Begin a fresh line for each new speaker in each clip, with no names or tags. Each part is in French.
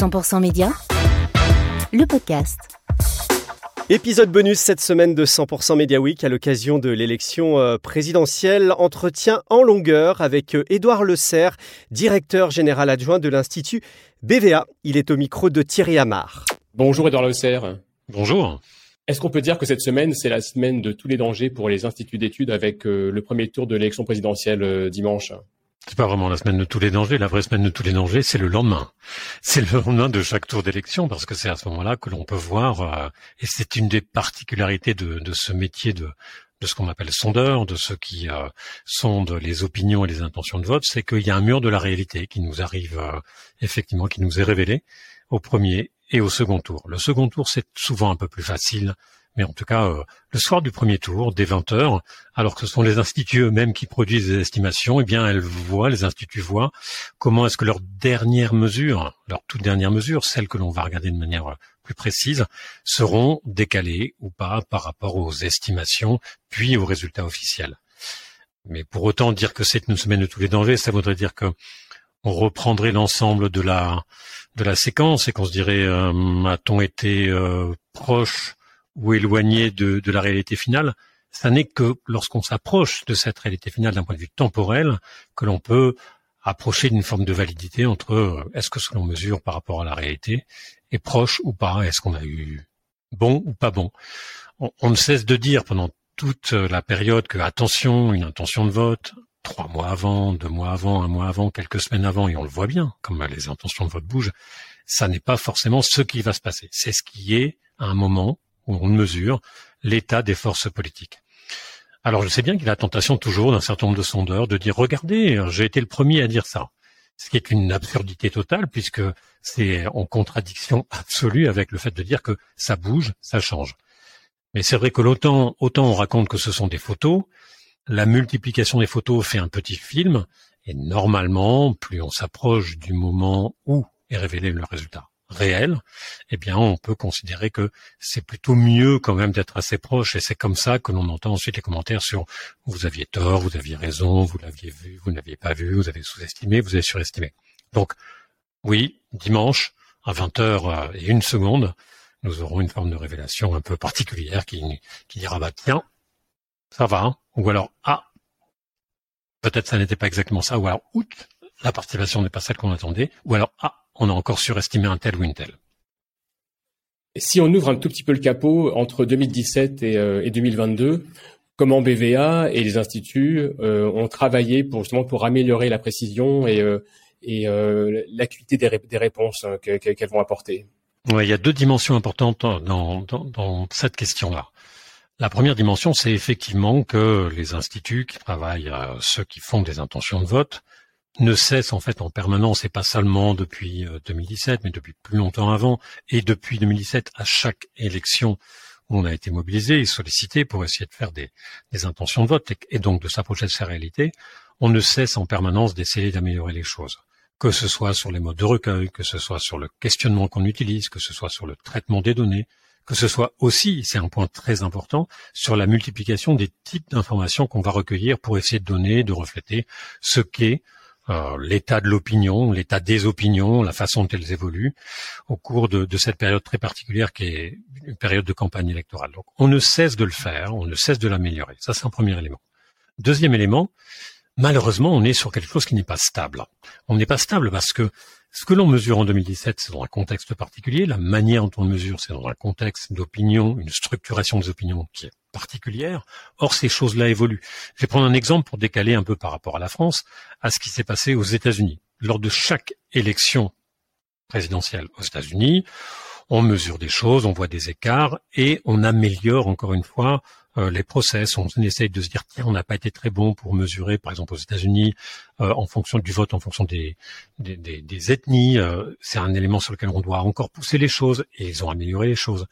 100% Média, le podcast.
Épisode bonus cette semaine de 100% Media Week à l'occasion de l'élection euh, présidentielle. Entretien en longueur avec euh, Édouard Le Serre, directeur général adjoint de l'Institut BVA. Il est au micro de Thierry Amar.
Bonjour Édouard Le Serre.
Bonjour.
Est-ce qu'on peut dire que cette semaine, c'est la semaine de tous les dangers pour les instituts d'études avec euh, le premier tour de l'élection présidentielle dimanche?
C'est pas vraiment la semaine de tous les dangers. La vraie semaine de tous les dangers, c'est le lendemain. C'est le lendemain de chaque tour d'élection parce que c'est à ce moment-là que l'on peut voir, euh, et c'est une des particularités de, de ce métier de, de ce qu'on appelle sondeur, de ceux qui euh, sondent les opinions et les intentions de vote, c'est qu'il y a un mur de la réalité qui nous arrive euh, effectivement, qui nous est révélé au premier et au second tour. Le second tour, c'est souvent un peu plus facile mais en tout cas, euh, le soir du premier tour, dès 20 heures, alors que ce sont les instituts eux-mêmes qui produisent des estimations, eh bien, elles voient, les instituts voient comment est-ce que leurs dernières mesures, leurs toutes dernières mesures, celles que l'on va regarder de manière euh, plus précise, seront décalées ou pas par rapport aux estimations, puis aux résultats officiels. Mais pour autant, dire que c'est une semaine de tous les dangers, ça voudrait dire que on reprendrait l'ensemble de la de la séquence et qu'on se dirait euh, a-t-on été proche ou éloigné de, de la réalité finale, ça n'est que lorsqu'on s'approche de cette réalité finale d'un point de vue temporel que l'on peut approcher d'une forme de validité entre euh, est-ce que ce que l'on mesure par rapport à la réalité est proche ou pas, est-ce qu'on a eu bon ou pas bon? On, on, ne cesse de dire pendant toute la période que attention, une intention de vote, trois mois avant, deux mois avant, un mois avant, quelques semaines avant, et on le voit bien, comme les intentions de vote bougent, ça n'est pas forcément ce qui va se passer. C'est ce qui est à un moment on mesure l'état des forces politiques. Alors je sais bien qu'il y a la tentation toujours d'un certain nombre de sondeurs de dire regardez, j'ai été le premier à dire ça. Ce qui est une absurdité totale puisque c'est en contradiction absolue avec le fait de dire que ça bouge, ça change. Mais c'est vrai que autant on raconte que ce sont des photos, la multiplication des photos fait un petit film, et normalement, plus on s'approche du moment où est révélé le résultat, réel, eh bien, on peut considérer que c'est plutôt mieux quand même d'être assez proche. Et c'est comme ça que l'on entend ensuite les commentaires sur vous aviez tort, vous aviez raison, vous l'aviez vu, vous n'aviez pas vu, vous avez sous-estimé, vous avez surestimé. Donc, oui, dimanche, à 20h euh, et une seconde, nous aurons une forme de révélation un peu particulière qui, qui dira, bah, tiens, ça va, ou alors, ah, peut-être ça n'était pas exactement ça, ou alors, outre, la participation n'est pas celle qu'on attendait, ou alors, ah, on a encore surestimé un tel ou une telle.
Si on ouvre un tout petit peu le capot entre 2017 et, 2022, euh, comment BVA et les instituts euh, ont travaillé pour justement pour améliorer la précision et, euh, l'acuité des, réponses hein, qu'elles vont apporter
il y a deux dimensions importantes dans, dans cette question-là. La première dimension, c'est effectivement que les instituts qui travaillent, ceux qui font des intentions de vote, ne cesse en fait en permanence, et pas seulement depuis 2017, euh, mais depuis plus longtemps avant, et depuis 2017 à chaque élection où on a été mobilisé et sollicité pour essayer de faire des, intentions de vote et, donc de s'approcher de sa réalité, on ne cesse en permanence d'essayer d'améliorer les choses. Que ce soit sur les modes de recueil, que ce soit sur le questionnement qu'on utilise, que ce soit sur le traitement des données, que ce soit aussi, c'est un point très important, sur la multiplication des types d'informations qu'on va recueillir pour essayer de donner, de refléter ce qu'est l'état de l'opinion, l'état des opinions, la façon dont elles évoluent au cours de, cette période très particulière qui est une période de campagne électorale. Donc on ne cesse de le faire, on ne cesse de l'améliorer. Ça c'est un premier élément. Deuxième élément, malheureusement on est sur quelque chose qui n'est pas stable. On n'est pas stable parce que ce que l'on mesure en 2017, c'est dans un contexte particulier. La manière dont on mesure, c'est dans un contexte d'opinion, une structuration des opinions qui est particulière. Or, ces choses-là évoluent. Je vais prendre un exemple pour décaler un peu par rapport à la France, à ce qui s'est passé aux États-Unis. Lors de chaque élection présidentielle aux États-Unis, on mesure des choses, on voit des écarts et on améliore encore une fois euh, les process. On essaye de se dire tiens, on n'a pas été très bon pour mesurer, par exemple aux États-Unis, euh, en fonction du vote, en fonction des, des, des, ethnies. Euh, c'est un élément sur lequel on doit encore pousser les choses et ils ont amélioré les choses.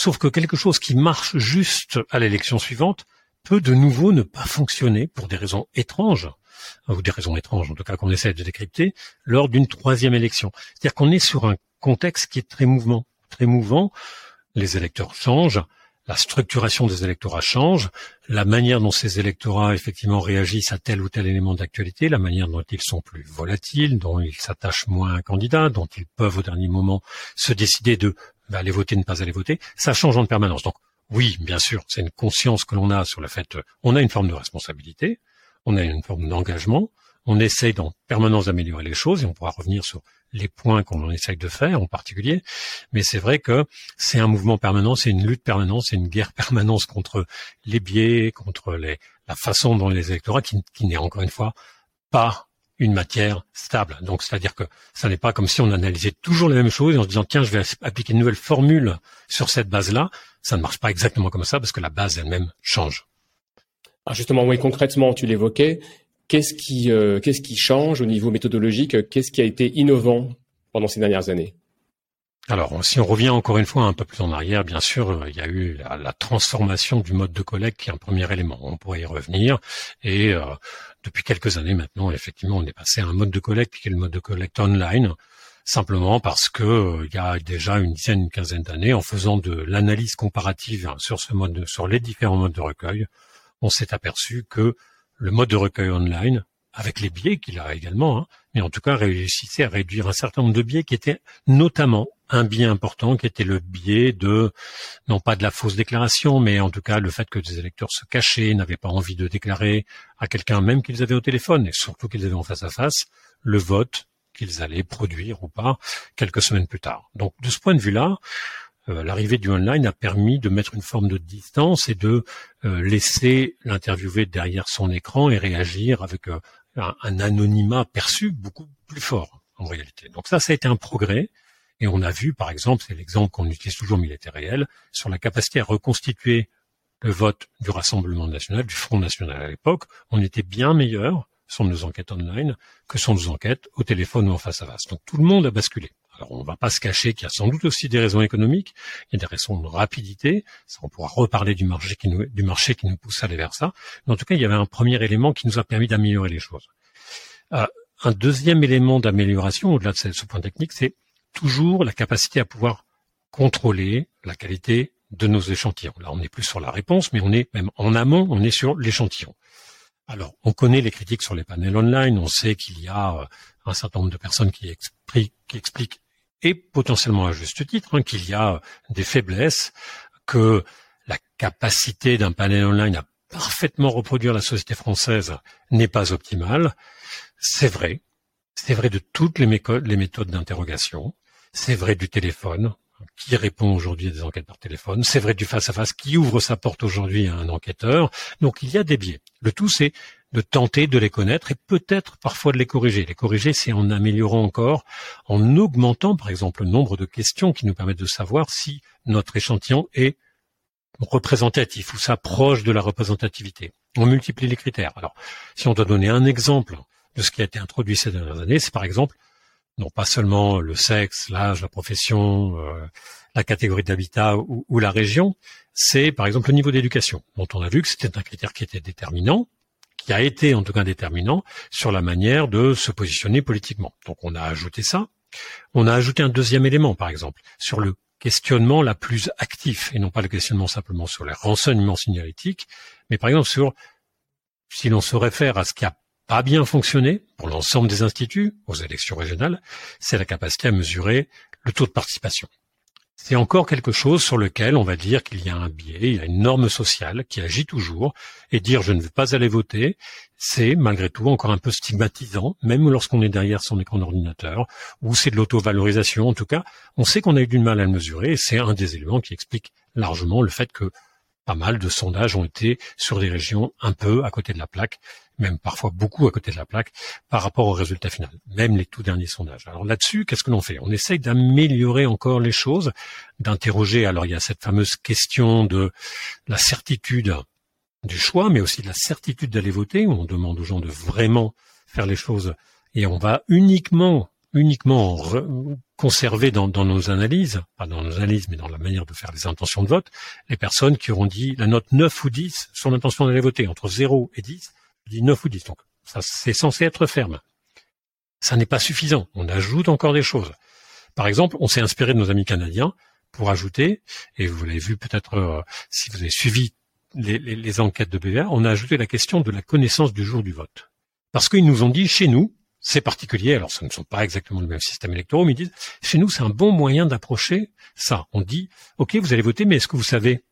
Sauf que quelque chose qui marche juste à l'élection suivante peut de nouveau ne pas fonctionner pour des raisons étranges, ou des raisons étranges en tout cas qu'on essaie de décrypter, lors d'une troisième élection. C'est-à-dire qu'on est sur un contexte qui est très mouvant, très mouvant. Les électeurs changent, la structuration des électorats change, la manière dont ces électorats effectivement réagissent à tel ou tel élément d'actualité, la manière dont ils sont plus volatiles, dont ils s'attachent moins à un candidat, dont ils peuvent au dernier moment se décider de bah, aller voter, ne pas aller voter, ça change en permanence. Donc oui, bien sûr, c'est une conscience que l'on a sur le fait, on a une forme de responsabilité, on a une forme d'engagement, on essaie en permanence d'améliorer les choses et on pourra revenir sur les points qu'on essaye de faire en particulier. Mais c'est vrai que c'est un mouvement permanent, c'est une lutte permanente, c'est une guerre permanente contre les biais, contre les, la façon dont les électorats, qui, qui n'est encore une fois pas une matière stable. Donc, c'est-à-dire que ça n'est pas comme si on analysait toujours les mêmes choses en se disant, tiens, je vais appliquer une nouvelle formule sur cette base-là. Ça ne marche pas exactement comme ça parce que la base elle-même change.
Alors justement, oui, concrètement, tu l'évoquais, Qu'est-ce qui, euh, qu'est-ce qui change au niveau méthodologique? Qu'est-ce qui a été innovant pendant ces dernières années?
Alors, si on revient encore une fois un peu plus en arrière, bien sûr, euh, il y a eu la, transformation du mode de collecte qui est un premier élément. On pourrait y revenir. Et euh, depuis quelques années maintenant, effectivement, on est passé à un mode de collecte qui est le mode de collecte online, simplement parce que il y a déjà une dizaine, une quinzaine d'années, en faisant de l'analyse comparative sur ce mode, sur les différents modes de recueil, on s'est aperçu que le mode de recueil online, avec les biais qu'il a également, hein, mais en tout cas réussissait à réduire un certain nombre de biais qui étaient notamment un biais important qui était le biais de, non pas de la fausse déclaration, mais en tout cas le fait que des électeurs se cachaient, n'avaient pas envie de déclarer à quelqu'un même qu'ils avaient au téléphone, et surtout qu'ils avaient en face à face, le vote qu'ils allaient produire ou pas quelques semaines plus tard. Donc de ce point de vue-là, euh, l'arrivée du online a permis de mettre une forme de distance et de euh, laisser l'interviewé derrière son écran et réagir avec euh, un, anonymat perçu beaucoup plus fort en réalité. Donc ça, ça a été un progrès. Et on a vu, par exemple, c'est l'exemple qu'on utilise toujours, mais était réel, sur la capacité à reconstituer le vote du Rassemblement national, du Front national à l'époque, on était bien meilleur sur nos enquêtes online que sur nos enquêtes au téléphone ou en face à face. Donc tout le monde a basculé. Alors on ne va pas se cacher qu'il y a sans doute aussi des raisons économiques, il y a des raisons de rapidité, ça on pourra reparler du marché qui nous, du marché qui nous pousse à aller vers ça, mais en tout cas il y avait un premier élément qui nous a permis d'améliorer les choses. Euh, un deuxième élément d'amélioration, au-delà de ce point technique, c'est toujours la capacité à pouvoir contrôler la qualité de nos échantillons. Là, on n'est plus sur la réponse, mais on est même en amont, on est sur l'échantillon. Alors, on connaît les critiques sur les panels online, on sait qu'il y a euh, un certain nombre de personnes qui, expliquent et potentiellement à juste titre, hein, qu'il y a des faiblesses, que la capacité d'un panel online à parfaitement reproduire la société française n'est pas optimale. C'est vrai. C'est vrai de toutes les, méthodes d'interrogation. C'est vrai du téléphone qui répond aujourd'hui à des enquêtes par téléphone. C'est vrai du face-à-face qui ouvre sa porte aujourd'hui à un enquêteur. Donc il y a des biais. Le tout, c'est de tenter de les connaître et peut-être parfois de les corriger. Les corriger, c'est en améliorant encore, en augmentant par exemple le nombre de questions qui nous permettent de savoir si notre échantillon est représentatif ou s'approche de la représentativité. On multiplie les critères. Alors, si on doit donner un exemple de ce qui a été introduit ces dernières années, c'est par exemple non pas seulement le sexe, l'âge, la profession, euh, la catégorie d'habitat ou, ou, la région, c'est par exemple le niveau d'éducation, dont on a vu que c'était un critère qui était déterminant, qui a été en tout cas déterminant sur la manière de se positionner politiquement. Donc on a ajouté ça. On a ajouté un deuxième élément, par exemple, sur le questionnement la plus actif, et non pas le questionnement simplement sur les renseignements signalétiques, mais par exemple sur, si l'on se réfère à ce qui a pas bien fonctionné pour l'ensemble des instituts aux élections régionales, c'est la capacité à mesurer le taux de participation c'est encore quelque chose sur lequel on va dire qu'il y a un biais, il y a une norme sociale qui agit toujours, et dire je ne veux pas aller voter, c'est malgré tout encore un peu stigmatisant, même lorsqu'on est derrière son écran d'ordinateur, ou c'est de l'auto-valorisation. En tout cas, on sait qu'on a eu du mal à le mesurer, et c'est un des éléments qui explique largement le fait que pas mal de sondages ont été sur des régions un peu à côté de la plaque, même parfois beaucoup à côté de la plaque par rapport au résultat final, même les tout derniers sondages. Alors là-dessus, qu'est-ce que l'on fait? On essaye d'améliorer encore les choses, d'interroger. Alors il y a cette fameuse question de la certitude du choix, mais aussi de la certitude d'aller voter, où on demande aux gens de vraiment faire les choses et on va uniquement uniquement conserver dans, nos analyses, pas dans nos analyses, mais dans la manière de faire les intentions de vote, les personnes qui auront dit la note 9 ou 10 sur l'intention d'aller voter, entre 0 et 10, je dis 9 ou 10. Donc, ça, c'est censé être ferme. Ça n'est pas suffisant. On ajoute encore des choses. Par exemple, on s'est inspiré de nos amis canadiens pour ajouter, et vous l'avez vu peut-être euh, si vous avez suivi les, les, enquêtes de BVA, on a ajouté la question de la connaissance du jour du vote. Parce qu'ils nous ont dit, chez nous, c'est particulier, alors ce ne sont pas exactement le même système électoral, mais ils disent, chez nous, c'est un bon moyen d'approcher ça. On dit, OK, vous allez voter, mais est-ce que vous savez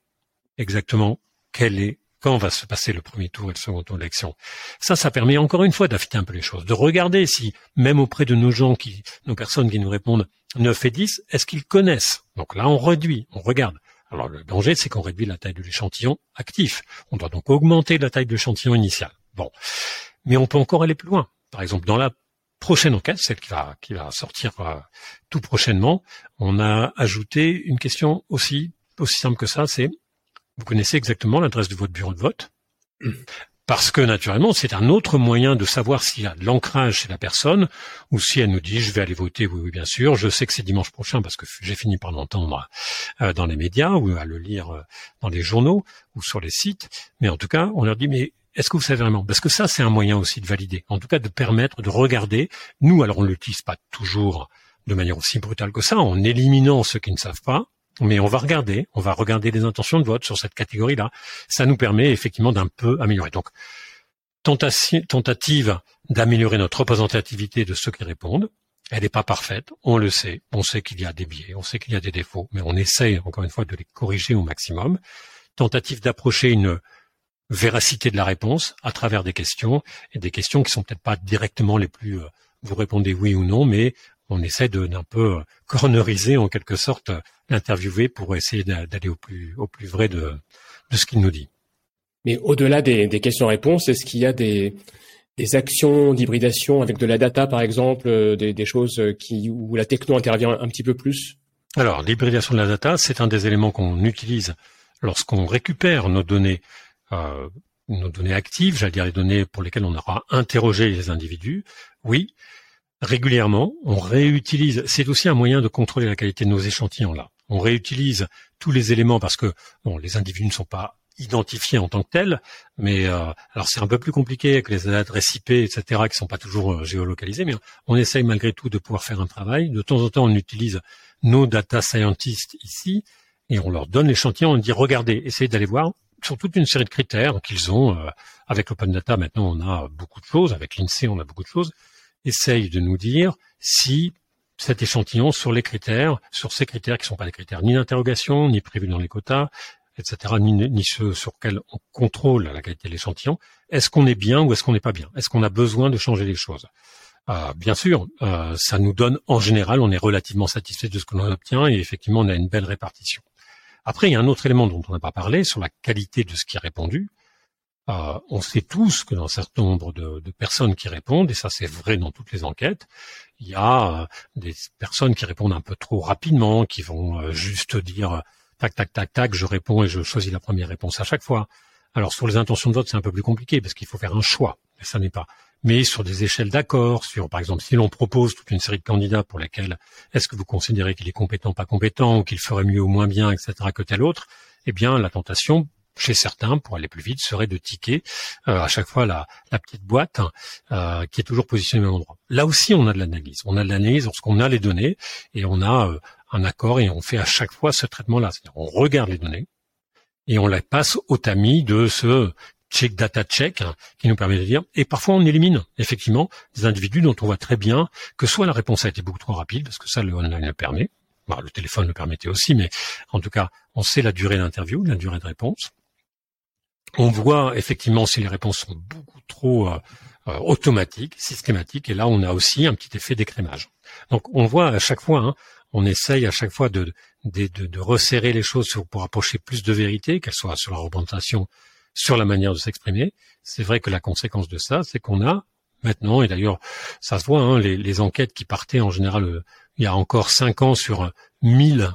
exactement quel est quand va se passer le premier tour et le second tour d'élection. Ça, ça permet encore une fois d'affiner un peu les choses, de regarder si, même auprès de nos gens qui, nos personnes qui nous répondent 9 et 10, est-ce qu'ils connaissent? Donc là, on réduit, on regarde. Alors le danger, c'est qu'on réduit la taille de l'échantillon actif. On doit donc augmenter la taille de l'échantillon initial. Bon. Mais on peut encore aller plus loin. Par exemple, dans la prochaine enquête, celle qui va, qui va sortir euh, tout prochainement, on a ajouté une question aussi, aussi simple que ça, c'est vous connaissez exactement l'adresse de votre bureau de vote. Parce que naturellement, c'est un autre moyen de savoir s'il y a de l'ancrage chez la personne ou si elle nous dit je vais aller voter, oui, oui bien sûr, je sais que c'est dimanche prochain parce que j'ai fini par l'entendre euh, dans les médias ou à le lire euh, dans les journaux ou sur les sites. Mais en tout cas, on leur dit mais est-ce que vous savez vraiment? Parce que ça, c'est un moyen aussi de valider, en tout cas de permettre de regarder. Nous, alors on ne l'utilise pas toujours de manière aussi brutale que ça, en éliminant ceux qui ne savent pas, mais on va regarder, on va regarder les intentions de vote sur cette catégorie-là. Ça nous permet effectivement d'un peu améliorer. Donc, tentative d'améliorer notre représentativité de ceux qui répondent. Elle n'est pas parfaite, on le sait. On sait qu'il y a des biais, on sait qu'il y a des défauts, mais on essaye encore une fois de les corriger au maximum. Tentative d'approcher une véracité de la réponse à travers des questions et des questions qui sont peut-être pas directement les plus euh, vous répondez oui ou non, mais on essaie de d'un peu euh, corneriser en quelque sorte l'interviewer pour essayer d'aller au plus au plus vrai de, de ce qu'il nous dit.
Mais au-delà des, des questions-réponses, est-ce qu'il y a des, des actions d'hybridation avec de la data, par exemple, euh, des, des, choses qui où la techno intervient un petit peu plus?
Alors, l'hybridation de la data, c'est un des éléments qu'on utilise lorsqu'on récupère nos données, euh, nos données actives, j'allais dire les données pour lesquelles on aura interrogé les individus. Oui, régulièrement, on réutilise. C'est aussi un moyen de contrôler la qualité de nos échantillons là. On réutilise tous les éléments parce que bon, les individus ne sont pas identifiés en tant que tels, mais euh, alors c'est un peu plus compliqué avec les adresses IP, etc., qui sont pas toujours euh, géolocalisées, mais on essaye malgré tout de pouvoir faire un travail. De temps en temps, on utilise nos data scientists ici et on leur donne l'échantillon, on dit regardez, essayez d'aller voir sur toute une série de critères qu'ils ont. Euh, avec Open Data, maintenant, on a beaucoup de choses. Avec l'INSEE, on a beaucoup de choses essaye de nous dire si cet échantillon sur les critères, sur ces critères qui ne sont pas des critères ni d'interrogation, ni prévus dans les quotas, etc., ni, ceux sur lesquels on contrôle la qualité de l'échantillon, est-ce qu'on est bien ou est-ce qu'on n'est pas bien? Est-ce qu'on a besoin de changer les choses? Euh, Bien sûr, euh, ça nous donne, en général, on est relativement satisfait de ce que l'on obtient et effectivement, on a une belle répartition. Après, il y a un autre élément dont on n'a pas parlé, sur la qualité de ce qui est répondu. Euh, on sait tous que dans un certain nombre de, personnes qui répondent, et ça c'est vrai dans toutes les enquêtes, il y a euh, des personnes qui répondent un peu trop rapidement, qui vont euh, juste dire tac tac tac tac, je réponds et je choisis la première réponse à chaque fois. Alors sur les intentions de vote, c'est un peu plus compliqué parce qu'il faut faire un choix, mais ça n'est pas. Mais sur des échelles d'accord, sur par exemple si l'on propose toute une série de candidats pour lesquels est-ce que vous considérez qu'il est compétent, pas compétent, ou qu'il ferait mieux ou moins bien, etc. que tel autre, eh bien la tentation chez certains, pour aller plus vite, serait de ticker euh, à chaque fois la, petite boîte euh, qui est toujours positionnée au même endroit. Là aussi, on a de l'analyse. On a de l'analyse lorsqu'on a les données et on a euh, un accord et on fait à chaque fois ce traitement-là. C'est-à-dire on regarde les données et on les passe au tamis de ce check data check hein, qui nous permet de dire et parfois on élimine effectivement des individus dont on voit très bien que soit la réponse a été beaucoup trop rapide parce que ça le online le permet le téléphone le permettait aussi, mais en tout cas, on sait la durée d'interview, la durée de réponse on voit effectivement si les réponses sont beaucoup trop euh, euh, automatiques, systématiques, et là on a aussi un petit effet d'écrémage. Donc on voit à chaque fois, hein, on essaye à chaque fois de, resserrer les choses pour approcher plus de vérité, qu'elle soit sur la représentation, sur la manière de s'exprimer. C'est vrai que la conséquence de ça, c'est qu'on a maintenant, et d'ailleurs ça se voit, hein, les, enquêtes qui partaient en général euh, il y a encore cinq ans sur 1000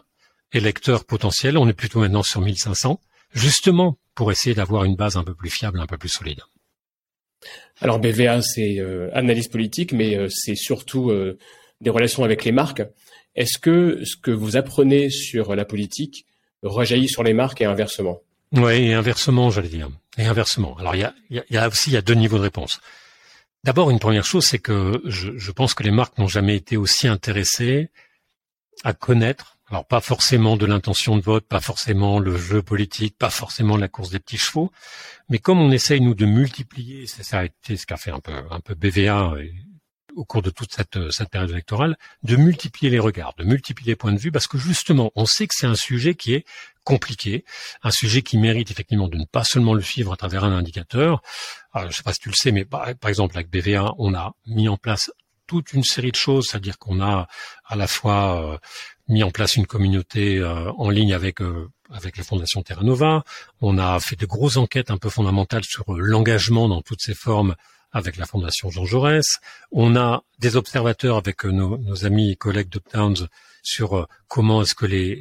électeurs potentiels, on est plutôt maintenant sur 1500 justement pour essayer d'avoir une base un peu plus fiable, un peu plus solide.
Alors BVA, c'est euh, analyse politique, mais euh, c'est surtout euh, des relations avec les marques. Est-ce que ce que vous apprenez sur la politique rejaillit sur les marques et inversement?
Oui, et inversement, j'allais dire. Et inversement. Alors il y a, y a, aussi il y a deux niveaux de réponse. D'abord, une première chose, c'est que je, je pense que les marques n'ont jamais été aussi intéressées à connaître Alors pas forcément de l'intention de vote, pas forcément le jeu politique, pas forcément la course des petits chevaux, mais comme on essaye nous de multiplier, c'est ça a été ce qu'a fait un peu un peu BVA au cours de toute cette, cette période électorale, de multiplier les regards, de multiplier les points de vue, parce que justement, on sait que c'est un sujet qui est compliqué, un sujet qui mérite effectivement de ne pas seulement le suivre à travers un indicateur. je ne sais pas si tu le sais, mais par, exemple avec BVA, on a mis en place toute une série de choses, c'est-à-dire qu'on a à la fois euh, mis en place une communauté euh, en ligne avec euh, avec la Fondation Terra Nova, on a fait de grosses enquêtes un peu fondamentales sur l'engagement dans toutes ses formes avec la Fondation Jean Jaurès. On a des observateurs avec euh, nos, amis et collègues d'Uptowns sur comment est-ce que les,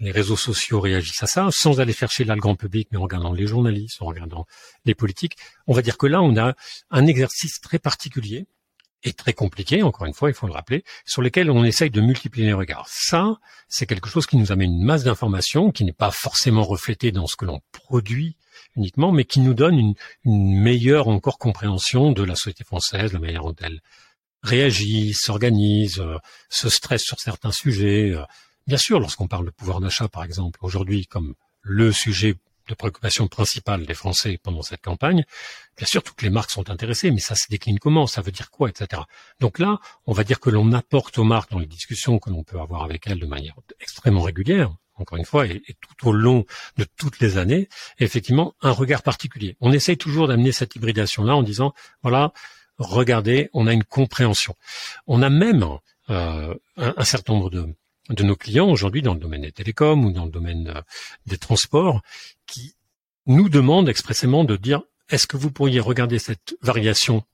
les, réseaux sociaux réagissent à ça, sans aller chercher là le grand public, mais en regardant les journalistes, en regardant les politiques. On va dire que là, on a un exercice très particulier et très compliqué, encore une fois, il faut le rappeler, sur lesquels on essaye de multiplier les regards. Ça, c'est quelque chose qui nous amène une masse d'informations qui n'est pas forcément reflétée dans ce que l'on produit uniquement, mais qui nous donne une, meilleure encore compréhension de la société française, la manière dont elle réagit, s'organise, euh, se stresse sur certains sujets. Euh. Bien sûr, lorsqu'on parle de pouvoir d'achat, par exemple, aujourd'hui, comme le sujet de préoccupation principale des Français pendant cette campagne. Bien sûr, toutes les marques sont intéressées, mais ça se décline comment, ça veut dire quoi, etc. Donc là, on va dire que l'on apporte aux marques dans les discussions que l'on peut avoir avec elles de manière extrêmement régulière, encore une fois, et, tout au long de toutes les années, effectivement, un regard particulier. On essaye toujours d'amener cette hybridation-là en disant, voilà, regardez, on a une compréhension. On a même euh, un, certain nombre de, de nos clients aujourd'hui dans le domaine des télécoms ou dans le domaine euh, des transports nous demandent expressément de dire est-ce que vous pourriez regarder cette variation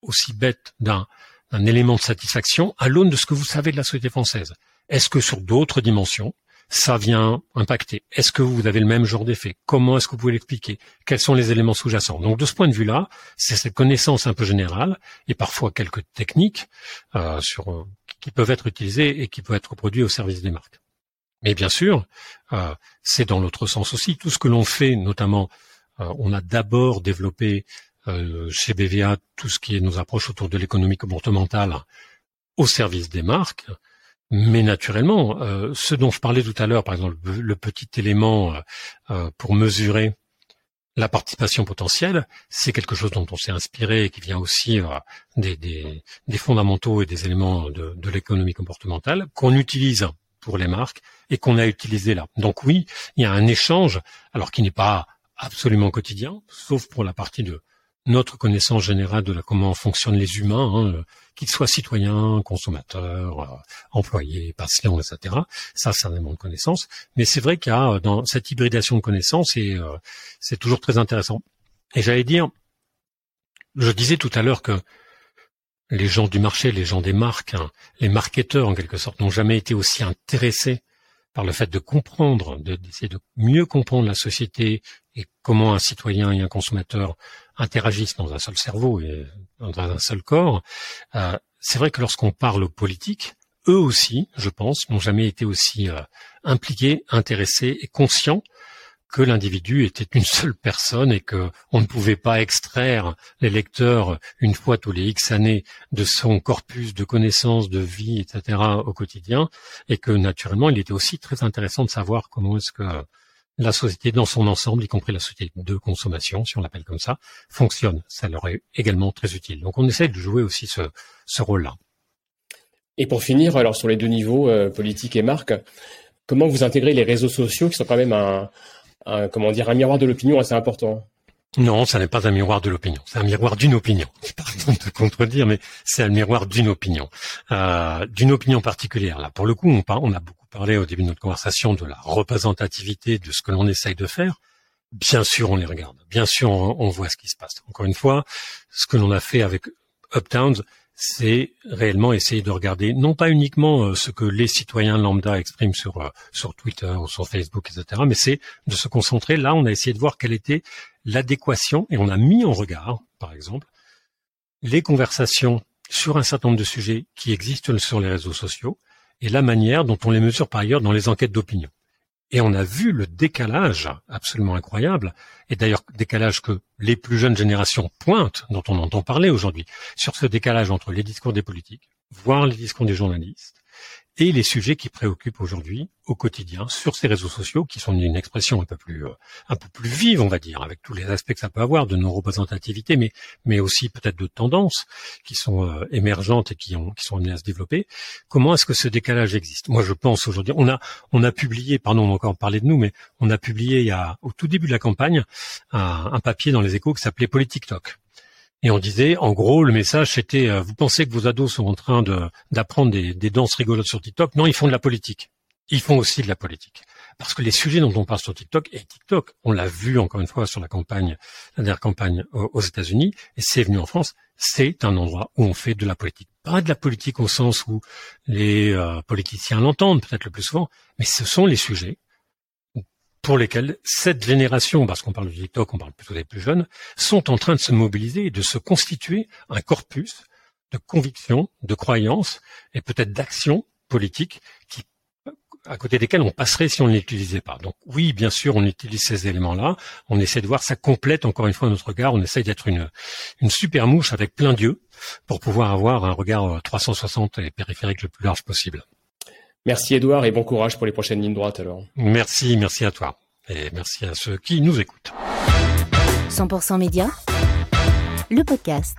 aussi bête d'un élément de satisfaction à l'aune de ce que vous savez de la société française? Est-ce que sur d'autres dimensions, ça vient impacter? Est-ce que vous avez le même genre d'effet? Comment est-ce que vous pouvez l'expliquer? Quels sont les éléments sous-jacents? Donc de ce point de vue-là, c'est cette connaissance un peu générale et parfois quelques techniques euh, qui peuvent être utilisées et qui peuvent être produits au service des marques. Mais bien sûr, euh, c'est dans l'autre sens aussi. Tout ce que l'on fait, notamment, on a d'abord développé chez BVA tout ce qui est nos approches autour de l'économie comportementale au service des marques. Mais naturellement, euh, ce dont je parlais tout à l'heure, par exemple, le petit élément euh, euh, pour mesurer la participation potentielle, c'est quelque chose dont on s'est inspiré et qui vient aussi des, des, des, fondamentaux et des éléments de, de l'économie comportementale qu'on utilise pour les marques et qu'on a utilisé là. Donc oui, il y a un échange, alors qui n'est pas absolument quotidien, sauf pour la partie de notre connaissance générale de la, comment fonctionnent les humains, hein, qu'ils soient citoyens, consommateurs, euh, employés, patients, etc. Ça, c'est un élément de connaissance. Mais c'est vrai qu'il y a dans cette hybridation de connaissances et euh, c'est toujours très intéressant. Et j'allais dire, je disais tout à l'heure que les gens du marché, les gens des marques, hein, les marketeurs en quelque sorte, n'ont jamais été aussi intéressés par le fait de comprendre, d'essayer de mieux comprendre la société et comment un citoyen et un consommateur interagissent dans un seul cerveau et dans un seul corps, euh, c'est vrai que lorsqu'on parle aux politiques, eux aussi, je pense, n'ont jamais été aussi euh, impliqués, intéressés et conscients que l'individu était une seule personne et que on ne pouvait pas extraire les lecteurs une fois tous les X années de son corpus de connaissances, de vie, etc. au quotidien et que naturellement il était aussi très intéressant de savoir comment est-ce que la société dans son ensemble, y compris la société de consommation, si on l'appelle comme ça, fonctionne. Ça leur est également très utile. Donc on essaie de jouer aussi ce, ce rôle-là.
Et pour finir, alors sur les deux niveaux, euh, politique et marque, comment vous intégrez les réseaux sociaux qui sont quand même un, comment dire, un miroir de l'opinion assez important
non, ça n'est pas un miroir de l'opinion. C'est un miroir d'une opinion. Pardon de contredire, mais c'est un miroir d'une opinion, euh, d'une opinion particulière. Là, pour le coup, on, on a beaucoup parlé au début de notre conversation de la représentativité de ce que l'on essaye de faire. Bien sûr, on les regarde. Bien sûr, on, on voit ce qui se passe. Encore une fois, ce que l'on a fait avec Uptowns, c'est réellement essayer de regarder non pas uniquement euh, ce que les citoyens lambda expriment sur euh, sur Twitter ou sur Facebook, etc., mais c'est de se concentrer. Là, on a essayé de voir quelle était l'adéquation et on a mis en regard, par exemple, les conversations sur un certain nombre de sujets qui existent sur les réseaux sociaux et la manière dont on les mesure par ailleurs dans les enquêtes d'opinion. Et on a vu le décalage absolument incroyable, et d'ailleurs décalage que les plus jeunes générations pointent, dont on entend parler aujourd'hui, sur ce décalage entre les discours des politiques, voire les discours des journalistes, et les sujets qui préoccupent aujourd'hui au quotidien sur ces réseaux sociaux qui sont une expression un peu plus euh, vive on va dire avec tous les aspects que ça peut avoir de non représentativité mais mais aussi peut-être de tendances qui sont euh, émergentes et qui ont qui sont amenées à se développer. Comment est-ce que ce décalage existe? Moi je pense aujourd'hui on a on a publié pardon on a encore parlé de nous mais on a publié il y a au tout début de la campagne un, un papier dans les échos qui s'appelait Politique Talk et on disait, en gros, le message c'était, euh, vous pensez que vos ados sont en train de d'apprendre des, des danses rigolotes sur TikTok? Non, ils font de la politique. Ils font aussi de la politique. Parce que les sujets dont on parle sur TikTok, et TikTok, on l'a vu encore une fois sur la campagne, la dernière campagne aux États-Unis, et c'est venu en France, c'est un endroit où on fait de la politique. Pas de la politique au sens où les euh, politiciens l'entendent peut-être le plus souvent, mais ce sont les sujets pour lesquels cette génération, parce qu'on parle de TikTok, on parle plutôt des plus jeunes, sont en train de se mobiliser et de se constituer un corpus de convictions, de croyances et peut-être d'actions politiques qui à côté desquels on passerait si on ne l'utilisait pas. Donc oui, bien sûr, on utilise ces éléments-là. On essaie de voir, ça complète encore une fois notre regard. On essaie d'être une, une super mouche avec plein d'yeux pour pouvoir avoir un regard 360 et périphérique le plus large possible.
Merci Edouard et bon courage pour les prochaines lignes droites alors.
Merci, merci à toi et merci à ceux qui nous écoutent.
100% Média, le podcast.